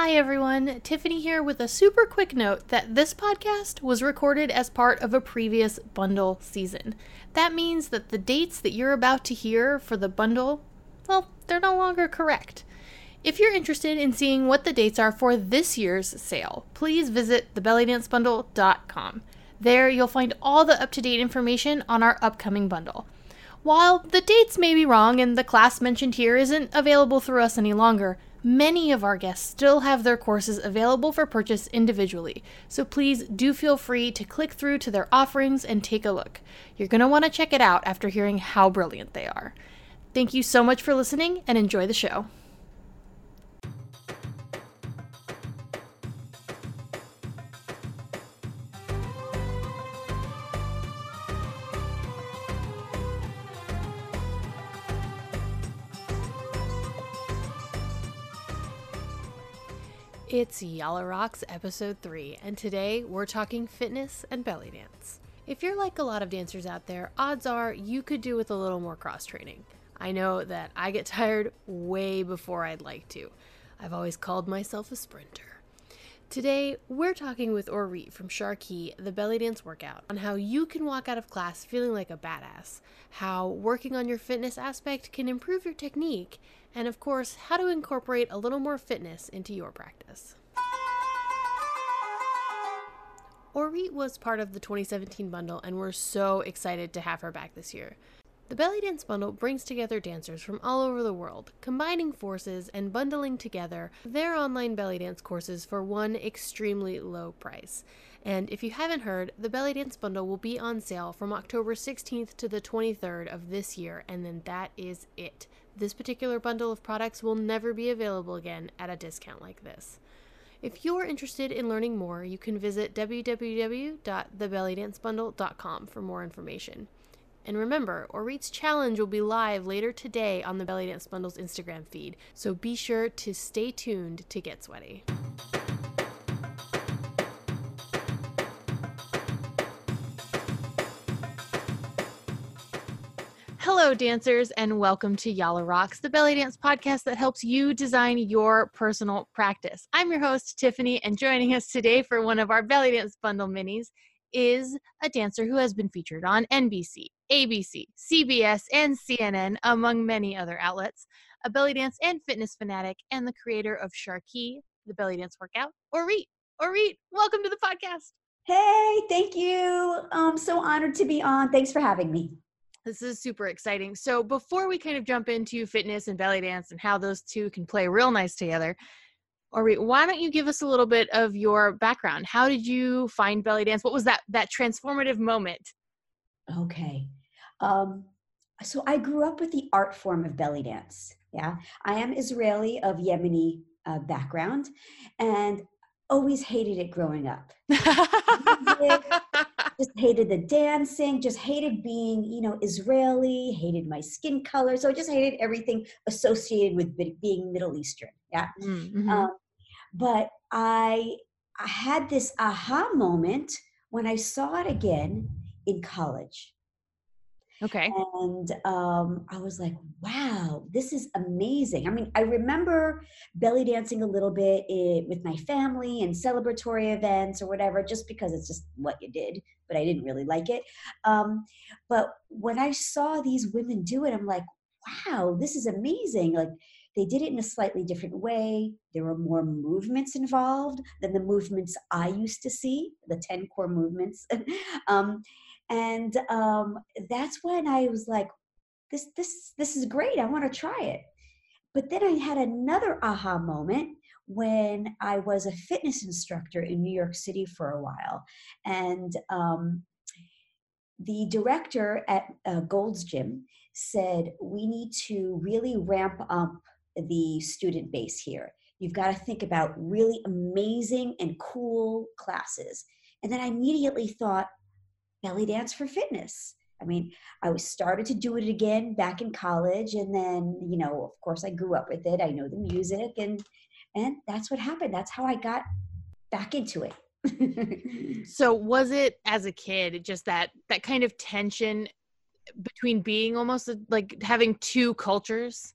Hi, everyone. Tiffany here with a super quick note that this podcast was recorded as part of a previous bundle season. That means that the dates that you're about to hear for the bundle, well, they're no longer correct. If you're interested in seeing what the dates are for this year's sale, please visit thebellydancebundle.com. There, you'll find all the up to date information on our upcoming bundle. While the dates may be wrong and the class mentioned here isn't available through us any longer, many of our guests still have their courses available for purchase individually, so please do feel free to click through to their offerings and take a look. You're going to want to check it out after hearing how brilliant they are. Thank you so much for listening and enjoy the show. It's Yalla Raqs episode 3, and today we're talking fitness and belly dance. If you're like a lot of dancers out there, odds are you could do with a little more cross training. I know that I get tired way before I'd like to. I've always called myself a sprinter. Today, we're talking with Orit from Sharqui, the belly dance workout, on how you can walk out of class feeling like a badass, how working on your fitness aspect can improve your technique, and of course, how to incorporate a little more fitness into your practice. Orit was part of the 2017 bundle, and we're so excited to have her back this year. The Belly Dance Bundle brings together dancers from all over the world, combining forces and bundling together their online belly dance courses for one extremely low price. And if you haven't heard, the Belly Dance Bundle will be on sale from October 16th to the 23rd of this year, and then that is it. This particular bundle of products will never be available again at a discount like this. If you're interested in learning more, you can visit www.thebellydancebundle.com for more information. And remember, Orit's challenge will be live later today on the Belly Dance Bundle's Instagram feed, so be sure to stay tuned to get sweaty. Hello, dancers, and welcome to Yalla Raqs, the belly dance podcast that helps you design your personal practice. I'm your host, Tiffany, and joining us today for one of our belly dance bundle minis is a dancer who has been featured on NBC, ABC, CBS, and CNN, among many other outlets, a belly dance and fitness fanatic, and the creator of Sharqui, the belly dance workout, Orit. Orit, welcome to the podcast. Hey, thank you. I'm so honored to be on. Thanks for having me. This is super exciting. So, before we kind of jump into fitness and belly dance and how those two can play real nice together, Orit, why don't you give us a little bit of your background? How did you find belly dance? What was that that transformative moment? Okay. Um, so I grew up with the art form of belly dance. Yeah, I am Israeli of Yemeni uh, background, and always hated it growing up. just hated the dancing, just hated being, you know, Israeli, hated my skin color. So I just hated everything associated with being Middle Eastern. Yeah. Mm-hmm. Um, but I, I had this aha moment when I saw it again in college. Okay. And um, I was like, wow, this is amazing. I mean, I remember belly dancing a little bit it, with my family and celebratory events or whatever, just because it's just what you did, but I didn't really like it. Um, but when I saw these women do it, I'm like, wow, this is amazing. Like, they did it in a slightly different way. There were more movements involved than the movements I used to see, the 10 core movements. um, and um, that's when I was like, this, this, this is great. I want to try it. But then I had another aha moment when I was a fitness instructor in New York City for a while. And um, the director at uh, Gold's Gym said, We need to really ramp up the student base here. You've got to think about really amazing and cool classes. And then I immediately thought, belly dance for fitness. I mean, I was started to do it again back in college, and then you know, of course, I grew up with it. I know the music, and and that's what happened. That's how I got back into it. so, was it as a kid just that that kind of tension between being almost like having two cultures?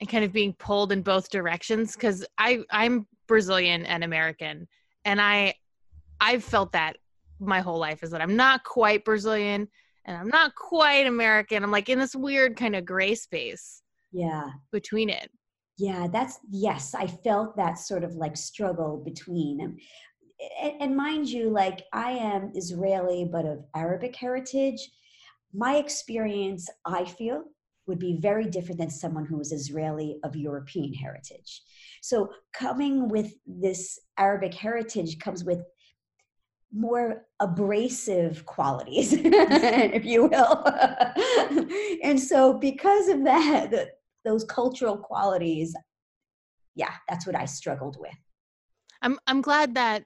and kind of being pulled in both directions because i i'm Brazilian and American. And I I've felt that my whole life is that I'm not quite Brazilian and I'm not quite American. I'm like in this weird kind of gray space. Yeah. Between it. Yeah, that's yes, I felt that sort of like struggle between them. And, and mind you, like I am Israeli but of Arabic heritage. My experience, I feel, would be very different than someone who is Israeli of European heritage. So coming with this Arabic heritage comes with more abrasive qualities, if you will. and so because of that, those cultural qualities, yeah, that's what I struggled with. I'm I'm glad that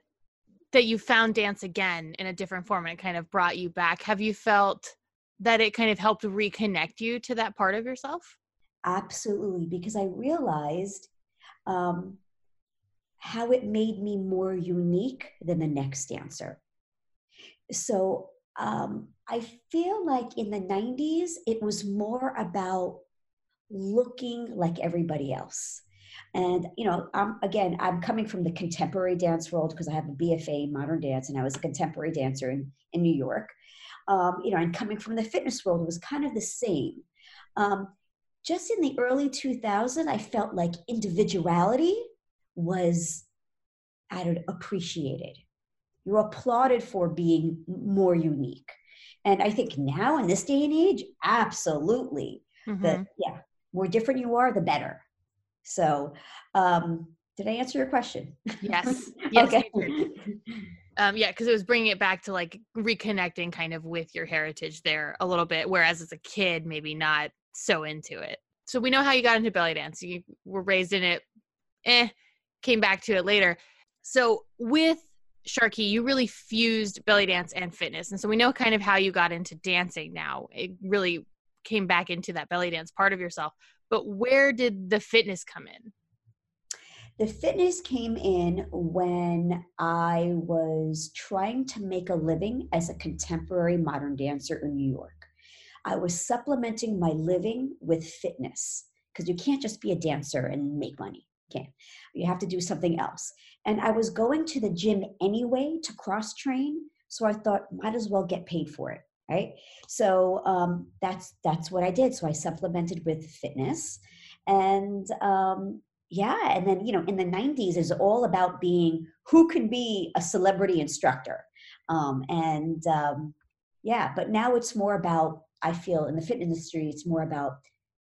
that you found dance again in a different form and it kind of brought you back. Have you felt that it kind of helped reconnect you to that part of yourself? Absolutely, because I realized um, how it made me more unique than the next dancer. So um, I feel like in the 90s, it was more about looking like everybody else. And you know, I'm again, I'm coming from the contemporary dance world because I have a BFA in modern dance, and I was a contemporary dancer in, in New York um, you know, and coming from the fitness world was kind of the same. Um, just in the early 2000s, I felt like individuality was I don't appreciated. You're applauded for being more unique. And I think now in this day and age, absolutely. Mm-hmm. The yeah, more different you are, the better. So um, did I answer your question? Yes. Yes. okay um yeah because it was bringing it back to like reconnecting kind of with your heritage there a little bit whereas as a kid maybe not so into it so we know how you got into belly dance you were raised in it eh came back to it later. So with Sharqui you really fused belly dance and fitness. And so we know kind of how you got into dancing now. It really came back into that belly dance part of yourself. But where did the fitness come in? The fitness came in when I was trying to make a living as a contemporary modern dancer in New York. I was supplementing my living with fitness because you can't just be a dancer and make money. Can't. You have to do something else. And I was going to the gym anyway to cross train, so I thought might as well get paid for it, right? So um, that's that's what I did. So I supplemented with fitness, and um, yeah and then you know in the 90s is all about being who can be a celebrity instructor um, and um, yeah but now it's more about i feel in the fitness industry it's more about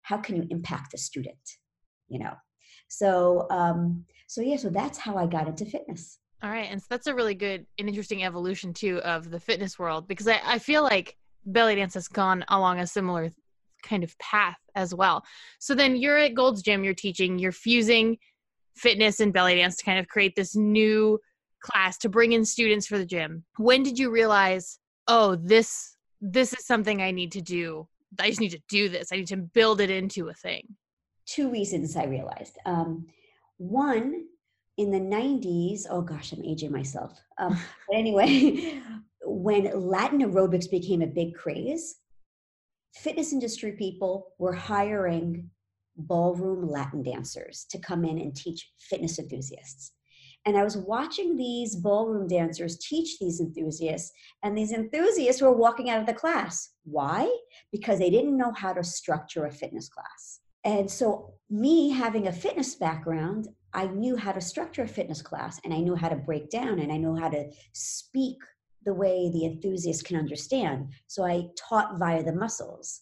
how can you impact the student you know so um so yeah so that's how i got into fitness all right and so that's a really good and interesting evolution too of the fitness world because i, I feel like belly dance has gone along a similar kind of path as well. So then you're at Gold's Gym, you're teaching, you're fusing fitness and belly dance to kind of create this new class to bring in students for the gym. When did you realize, oh, this this is something I need to do. I just need to do this. I need to build it into a thing. Two reasons I realized. Um, one, in the 90s, oh gosh, I'm aging myself. Um, but anyway, when Latin aerobics became a big craze, fitness industry people were hiring ballroom Latin dancers to come in and teach fitness enthusiasts. And I was watching these ballroom dancers teach these enthusiasts, and these enthusiasts were walking out of the class. Why? Because they didn't know how to structure a fitness class. And so, me having a fitness background, I knew how to structure a fitness class and I knew how to break down and I know how to speak the way the enthusiast can understand. So I taught via the muscles.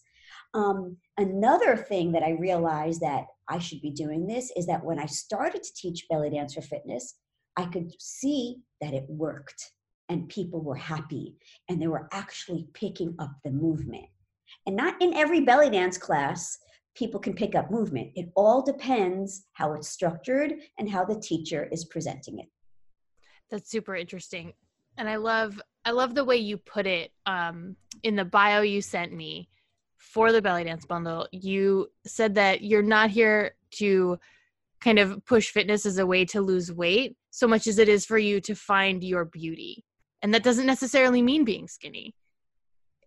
Um, another thing that I realized that I should be doing this is that when I started to teach belly dance for fitness, I could see that it worked and people were happy and they were actually picking up the movement. And not in every belly dance class, people can pick up movement. It all depends how it's structured and how the teacher is presenting it. That's super interesting. And I love I love the way you put it um, in the bio you sent me for the belly dance bundle. You said that you're not here to kind of push fitness as a way to lose weight so much as it is for you to find your beauty. And that doesn't necessarily mean being skinny.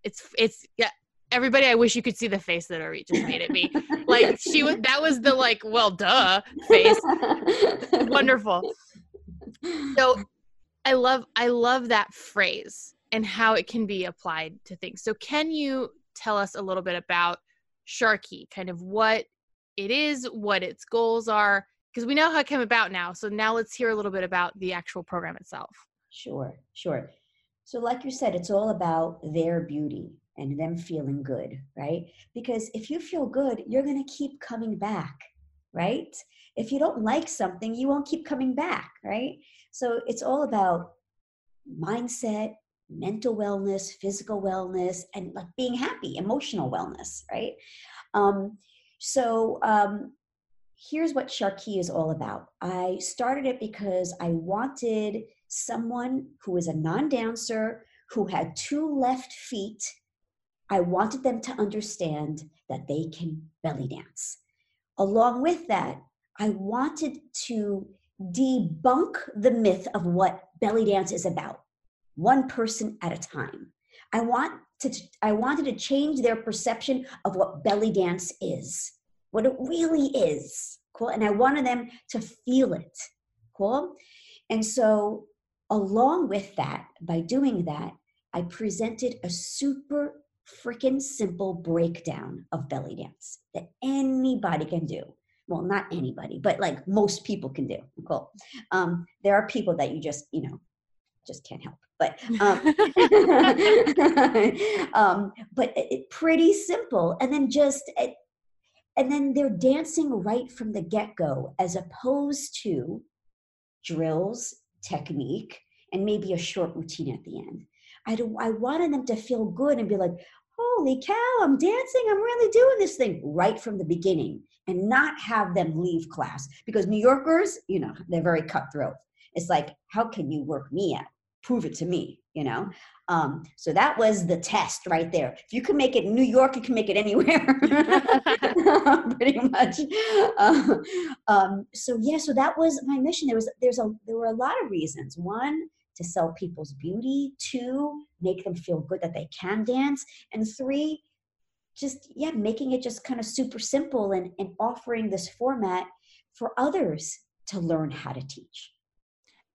It's it's yeah, everybody I wish you could see the face that Orit just made at me. like she was that was the like, well duh face. wonderful. So I love I love that phrase and how it can be applied to things. So can you tell us a little bit about Sharqui, kind of what it is, what its goals are, because we know how it came about now. So now let's hear a little bit about the actual program itself. Sure, sure. So, like you said, it's all about their beauty and them feeling good, right? Because if you feel good, you're going to keep coming back, right? If you don't like something, you won't keep coming back, right? So, it's all about mindset, mental wellness, physical wellness, and like being happy, emotional wellness, right? Um, so um, here's what Sharqui is all about. I started it because I wanted someone who was a non-dancer who had two left feet. I wanted them to understand that they can belly dance. Along with that, I wanted to debunk the myth of what belly dance is about one person at a time. I want to I wanted to change their perception of what belly dance is, what it really is. Cool. And I wanted them to feel it. Cool. And so along with that, by doing that, I presented a super freaking simple breakdown of belly dance that anybody can do. Well, not anybody, but like most people can do. Cool. Um, there are people that you just, you know, just can't help but um, um, but it, pretty simple and then just it, and then they're dancing right from the get-go as opposed to drills technique and maybe a short routine at the end I, do, I wanted them to feel good and be like holy cow i'm dancing i'm really doing this thing right from the beginning and not have them leave class. Because new yorkers you know they're very cutthroat. It's like how can you work me out? Prove it to me you know? Um, so that was the test right there. If you can make it in new york you can make it anywhere. Pretty much. Uh, um, so yeah so that was my mission. There was there's a there were a lot of reasons. One to sell people's beauty two make them feel good that they can dance and three just yeah making it just kind of super simple and, and offering this format for others to learn how to teach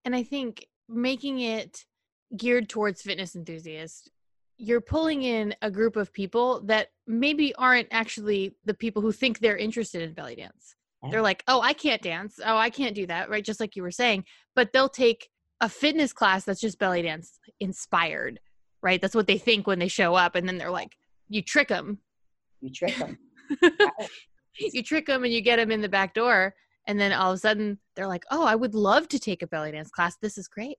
and i think making it geared towards fitness enthusiasts, you're pulling in a group of people that maybe aren't actually the people who think they're interested in belly dance. Yeah. They're like, oh, I can't dance. Oh, I can't do that. Right. Just like you were saying. But they'll take a fitness class that's just belly dance inspired. Right. That's what they think when they show up. And then they're like, you trick them. You trick them. you trick them and you get them in the back door and then all of a sudden they're like oh i would love to take a belly dance class this is great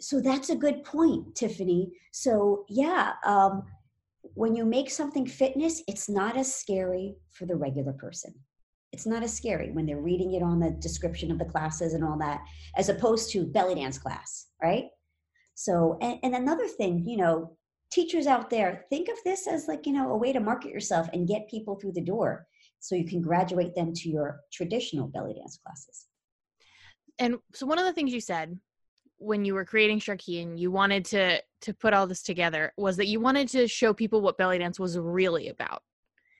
so that's a good point tiffany so yeah um, when you make something fitness it's not as scary for the regular person it's not as scary when they're reading it on the description of the classes and all that as opposed to belly dance class right so and, and another thing you know teachers out there think of this as like you know a way to market yourself and get people through the door so you can graduate them to your traditional belly dance classes. And so one of the things you said when you were creating Sharqui and you wanted to to put all this together was that you wanted to show people what belly dance was really about.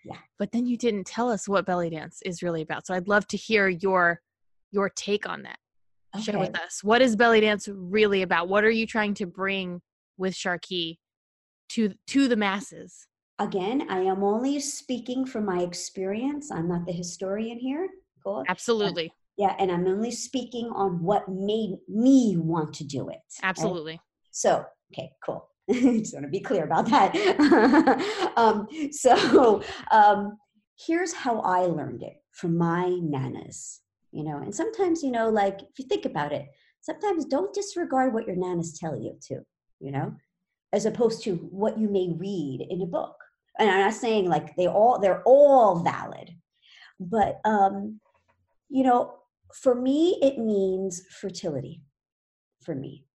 Yeah. But then you didn't tell us what belly dance is really about. So I'd love to hear your your take on that. Okay. Share with us. What is belly dance really about? What are you trying to bring with Sharqui to to the masses? again, I am only speaking from my experience. I'm not the historian here. Cool. Absolutely. Yeah, and I'm only speaking on what made me want to do it. Absolutely. Right? So, okay, cool. Just want to be clear about that. um, so, um, here's how I learned it from my nanas. You know, and sometimes, you know, like if you think about it, sometimes don't disregard what your nanas tell you to. You know, as opposed to what you may read in a book and i'm not saying like they all they're all valid but um you know for me it means fertility for me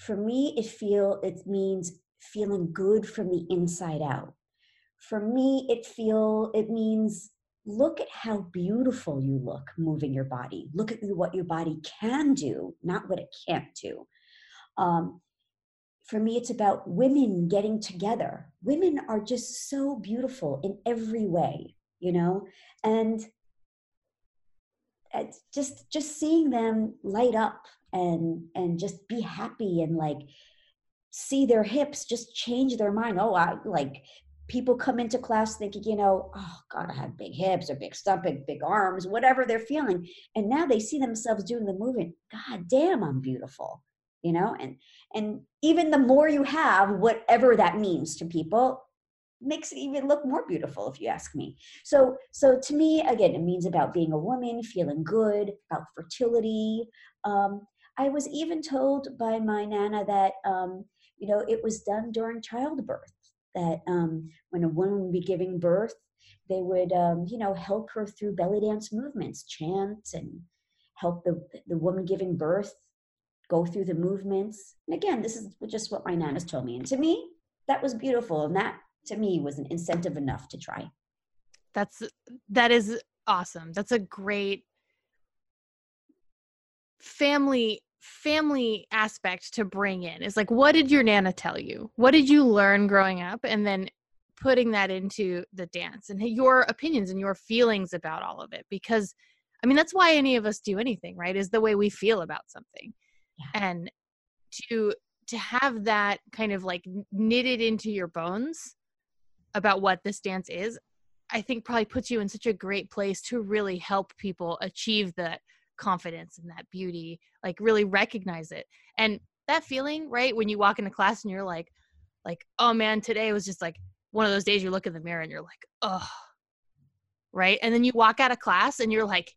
for me it feel it means feeling good from the inside out for me it feel it means look at how beautiful you look moving your body look at what your body can do not what it can't do um, for me, it's about women getting together. Women are just so beautiful in every way, you know? And just just seeing them light up and and just be happy and like see their hips just change their mind. Oh i like people come into class thinking you know oh god i have big hips or big stomach big arms whatever they're feeling. And now they see themselves doing the movement god damn i'm beautiful you know? And and even the more you have whatever that means to people makes it even look more beautiful if you ask me. So so to me again it means about being a woman feeling good about fertility um, i was even told by my nana that um, you know it was done during childbirth that um, when a woman would be giving birth they would um, you know help her through belly dance movements chant and help the the woman giving birth go through the movements and again this is just what my nanas told me and to me that was beautiful and that to me was an incentive enough to try. That's that is awesome. That's a great family family aspect to bring in. Is like what did your nana tell you? What did you learn growing up and then putting that into the dance and your opinions and your feelings about all of it because I mean that's why any of us do anything, right? Is the way we feel about something. Yeah. And to to have that kind of like knitted into your bones about what this dance is, I think probably puts you in such a great place to really help people achieve that confidence and that beauty, like really recognize it. And that feeling, right, when you walk into class and you're like, like, oh man, today was just like one of those days you look in the mirror and you're like, oh, right? And then you walk out of class and you're like,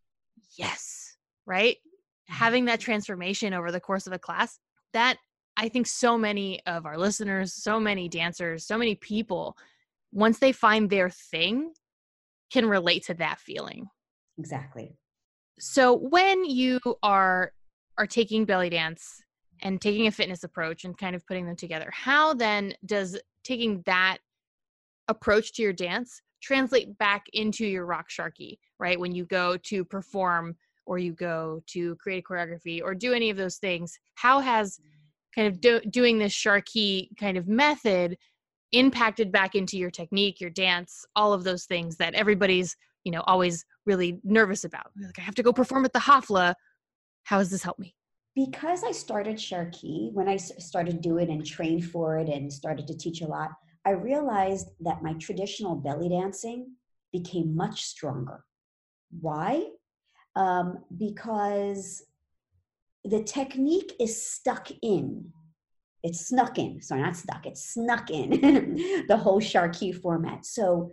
yes, right? Mm-hmm. Having that transformation over the course of a class, that I think so many of our listeners, so many dancers, so many people once they find their thing can relate to that feeling exactly so when you are are taking belly dance and taking a fitness approach and kind of putting them together how then does taking that approach to your dance translate back into your raqs sharqi right? When you go to perform or you go to create a choreography or do any of those things how has kind of do, doing this Sharqui kind of method impacted back into your technique, your dance, all of those things that everybody's, you know, always really nervous about. Like, I have to go perform at the Hafla. How has this helped me? Because I started Sharqui, when I started doing and trained for it and started to teach a lot, I realized that my traditional belly dancing became much stronger. Why? Um, because the technique is stuck in it's snuck in sorry not stuck it's snuck in the whole Sharqui format so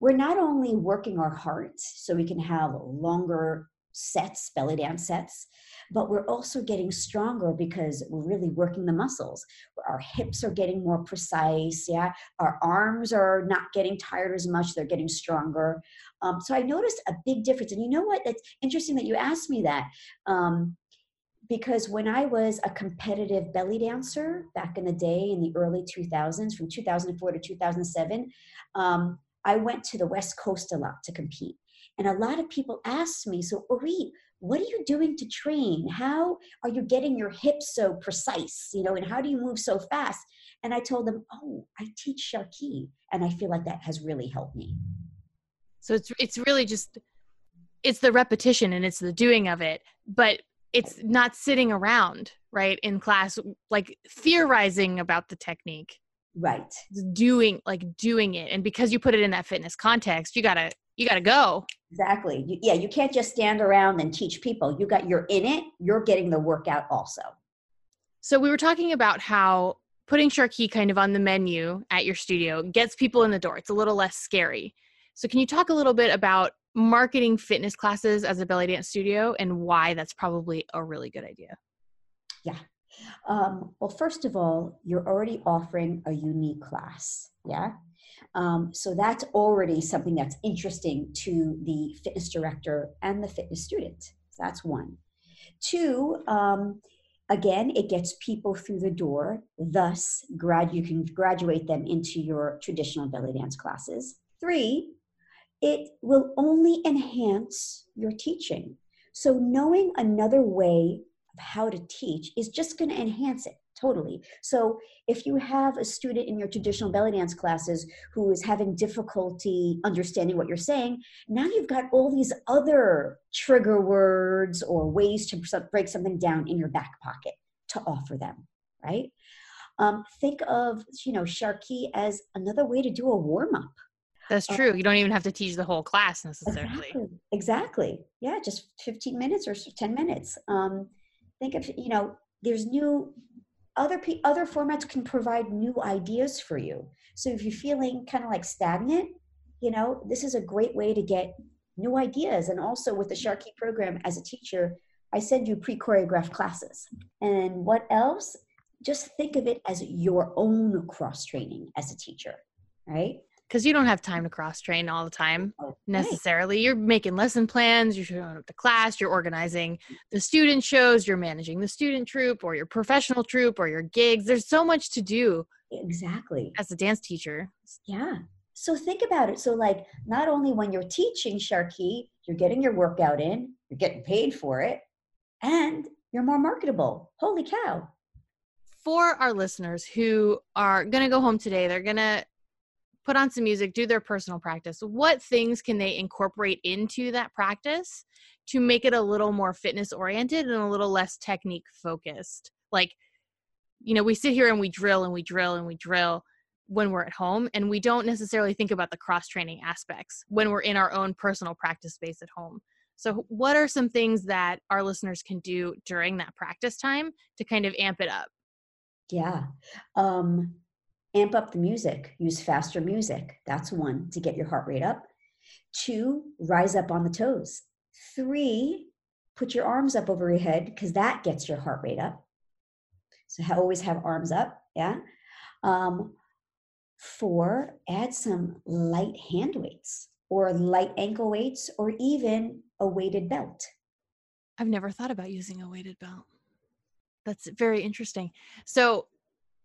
we're not only working our heart so we can have longer sets belly dance sets but we're also getting stronger because we're really working the muscles. Our hips are getting more precise yeah. Our arms are not getting tired as much they're getting stronger. Um, so i noticed a big difference and you know what? It's interesting that you asked me that um, because when I was a competitive belly dancer back in the day in the early 2000s, from 2004 to 2007, um, I went to the West Coast a lot to compete. And a lot of people asked me, So, Ori, what are you doing to train? How are you getting your hips so precise? You know, and how do you move so fast? And I told them, Oh, I teach Sharqui. And I feel like that has really helped me. So it's it's really just it's the repetition and it's the doing of it. But it's not sitting around right in class like theorizing about the technique right. Doing like doing it and because you put it in that fitness context you gotta you gotta go. Exactly. You, yeah you can't just stand around and teach people. You got you're in it you're getting the workout also. So we were talking about how putting Sharqui kind of on the menu at your studio gets people in the door. It's a little less scary. So can you talk a little bit about marketing fitness classes as a belly dance studio and why that's probably a really good idea. Yeah. Um, well, first of all, you're already offering a unique class. Yeah. Um, so that's already something that's interesting to the fitness director and the fitness student. So that's one. Two, um, again, it gets people through the door. Thus, grad you can graduate them into your traditional belly dance classes. Three, it will only enhance your teaching. So, knowing another way how to teach is just going to enhance it totally. So if you have a student in your traditional belly dance classes who is having difficulty understanding what you're saying, now you've got all these other trigger words or ways to break something down in your back pocket to offer them, right? Um, think of you know Sharqui as another way to do a warm up. That's uh, true. you don't even have to teach the whole class necessarily. Exactly. exactly. Yeah, just 15 minutes or 10 minutes. Um, think of you know there's new other other formats can provide new ideas for you. So if you're feeling kind of like stagnant, you know, this is a great way to get new ideas. And also with the Sharqui program as a teacher, I send you pre-choreographed classes. And what else? Just think of it as your own cross training as a teacher, right? Because you don't have time to cross train all the time oh, necessarily. You're making lesson plans, you're showing up to class, you're organizing mm. the student shows, you're managing the student troop or your professional troop or your gigs. There's so much to do. Exactly. As a dance teacher. Yeah. So think about it. So, like, not only when you're teaching Sharqui, you're getting your workout in, you're getting paid for it, and you're more marketable. Holy cow. For our listeners who are going to go home today, they're going to put on some music, do their personal practice, what things can they incorporate into that practice to make it a little more fitness oriented and a little less technique focused? Like, you know, we sit here and we drill and we drill and we drill when we're at home and we don't necessarily think about the cross training aspects when we're in our own personal practice space at home. So, what are some things that our listeners can do during that practice time to kind of amp it up? Yeah. Um, amp up the music, use faster music. That's one to get your heart rate up. Two, rise up on the toes. Three, put your arms up over your head because that gets your heart rate up. So always have arms up. Yeah. Um, four, add some light hand weights or light ankle weights or even a weighted belt. I've never thought about using a weighted belt. That's very interesting. So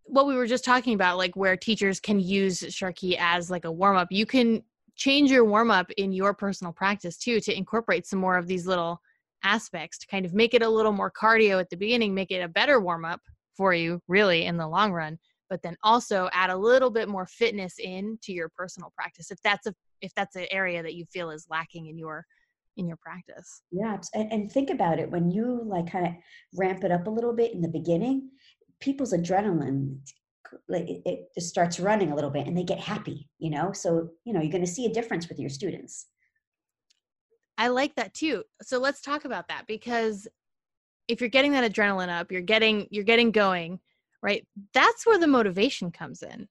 what we were just talking about, like where teachers can use Sharqui as like a warm up, you can change your warm up in your personal practice too to incorporate some more of these little aspects to kind of make it a little more cardio at the beginning, make it a better warm up for you, really, in the long run. But then also add a little bit more fitness in to your personal practice if that's a if that's an area that you feel is lacking in your in your practice. Yeah, and, and think about it when you like kind of ramp it up a little bit in the beginning people's adrenaline like it, it just starts running a little bit and they get happy you know? So you know you're going to see a difference with your students. I like that too. So let's talk about that because if you're getting that adrenaline up you're getting you're getting going right? That's where the motivation comes in.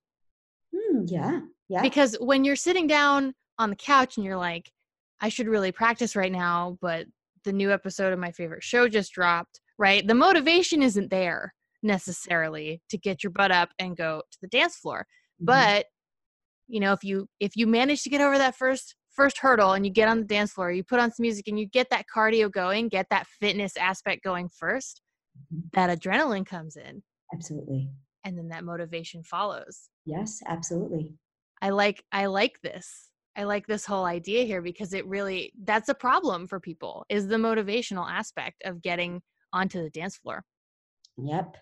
Mm, yeah yeah. Because when you're sitting down on the couch and you're like i should really practice right now but the new episode of my favorite show just dropped right? The motivation isn't there necessarily to get your butt up and go to the dance floor mm-hmm. but you know if you if you manage to get over that first first hurdle and you get on the dance floor you put on some music and you get that cardio going get that fitness aspect going first mm-hmm. that adrenaline comes in. Absolutely. And then that motivation follows. Yes absolutely. I like i like this i like this whole idea here because it really that's a problem for people is the motivational aspect of getting onto the dance floor. Yep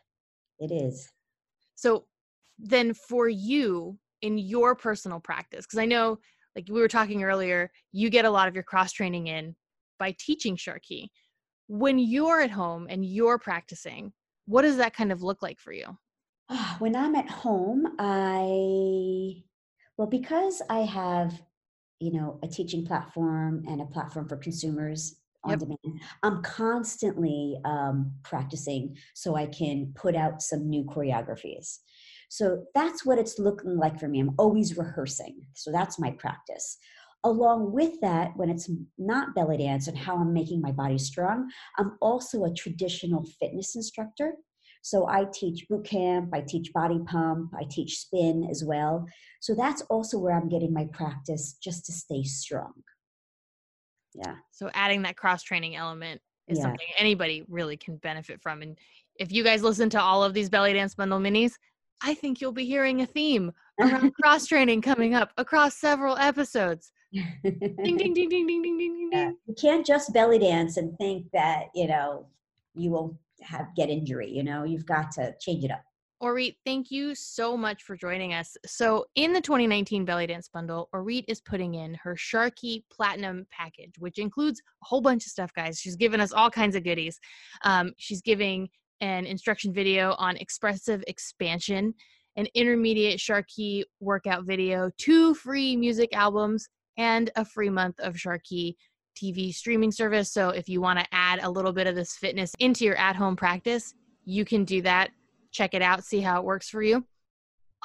it is. So then for you in your personal practice, because I know like we were talking earlier, you get a lot of your cross training in by teaching Sharqui. When you're at home and you're practicing, what does that kind of look like for you? Ah, when I'm at home, I, well, because I have, you know, a teaching platform and a platform for consumers on yep. demand. I'm constantly um, practicing so I can put out some new choreographies. So that's what it's looking like for me. I'm always rehearsing. So that's my practice. Along with that, when it's not belly dance and how I'm making my body strong, I'm also a traditional fitness instructor. So I teach boot camp, I teach body pump, I teach spin as well. So that's also where I'm getting my practice just to stay strong yeah. So adding that cross training element is yeah. something anybody really can benefit from and if you guys listen to all of these belly dance bundle minis i think you'll be hearing a theme around cross training coming up across several episodes. Ding ding ding ding ding ding ding ding you can't just belly dance and think that you know you will have get injury you know? You've got to change it up Orit, thank you so much for joining us. So, in the 2019 Belly Dance Bundle, Orit is putting in her Sharqui Platinum package, which includes a whole bunch of stuff, guys. She's given us all kinds of goodies. Um, she's giving an instruction video on expressive expansion, an intermediate Sharqui workout video, two free music albums, and a free month of Sharqui TV streaming service. So, if you want to add a little bit of this fitness into your at home practice, you can do that check it out, see how it works for you.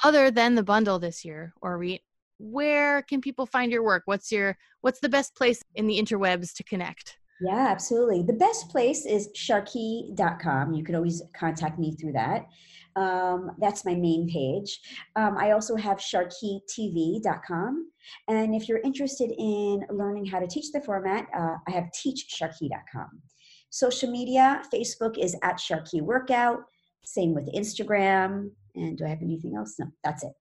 Other than the bundle this year, or where can people find your work? What's your what's the best place in the interwebs to connect? Yeah, absolutely. The best place is sharqui.com. You can always contact me through that. Um, that's my main page. Um, I also have sharquitv.com. And if you're interested in learning how to teach the format, uh, I have teachsharqui.com. Social media, Facebook is at Sharqui Workout. Same with Instagram. And do I have anything else? No, that's it.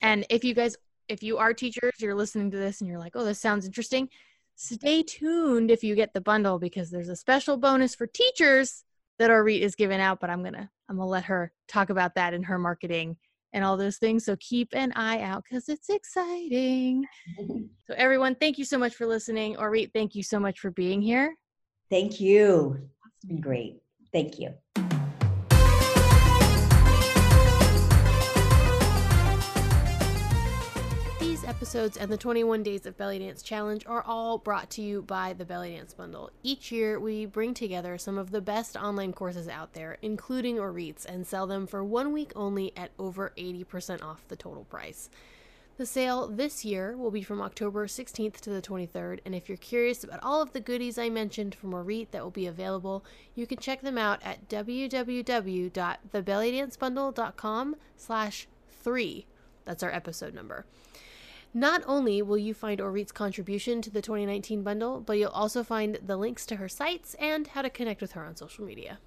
And if you guys, if you are teachers, you're listening to this and you're like, oh, this sounds interesting, stay tuned if you get the bundle because there's a special bonus for teachers that Orit is giving out. But I'm gonna, I'm gonna let her talk about that in her marketing and all those things. So keep an eye out because it's exciting. so everyone, thank you so much for listening. Orit, thank you so much for being here. Thank you. It's been great. Thank you. Episodes and the 21 Days of Belly Dance Challenge are all brought to you by the Belly Dance Bundle. Each year, we bring together some of the best online courses out there, including Orit's, and sell them for one week only at over 80% off the total price. The sale this year will be from October 16th to the 23rd, and if you're curious about all of the goodies I mentioned from Orit that will be available, you can check them out at www.thebellydancebundle.com slash 3. That's our episode number. Not only will you find Orit's contribution to the 2019 bundle, but you'll also find the links to her sites and how to connect with her on social media.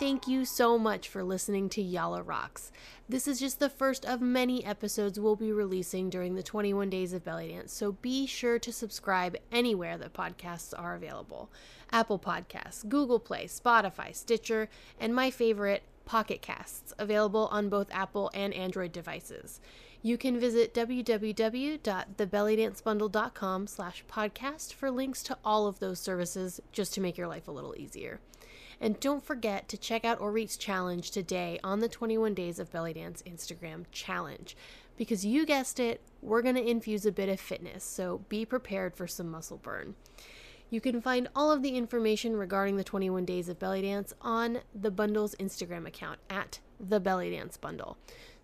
Thank you so much for listening to Yalla Raqs. This is just the first of many episodes we'll be releasing during the 21 days of belly dance, so be sure to subscribe anywhere that podcasts are available Apple Podcasts, Google Play, Spotify, Stitcher, and my favorite, Pocket Casts, available on both Apple and Android devices. You can visit www.thebellydancebundle.com slash podcast for links to all of those services just to make your life a little easier. And don't forget to check out Orit's challenge today on the 21 Days of Belly Dance Instagram challenge. Because you guessed it, we're going to infuse a bit of fitness, so be prepared for some muscle burn. You can find all of the information regarding the 21 Days of Belly Dance on the bundle's Instagram account at the Belly Dance Bundle.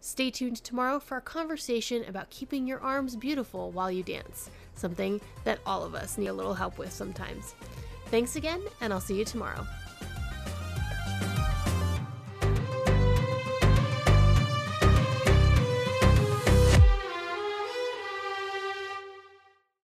Stay tuned tomorrow for a conversation about keeping your arms beautiful while you dance, something that all of us need a little help with sometimes. Thanks again, and I'll see you tomorrow.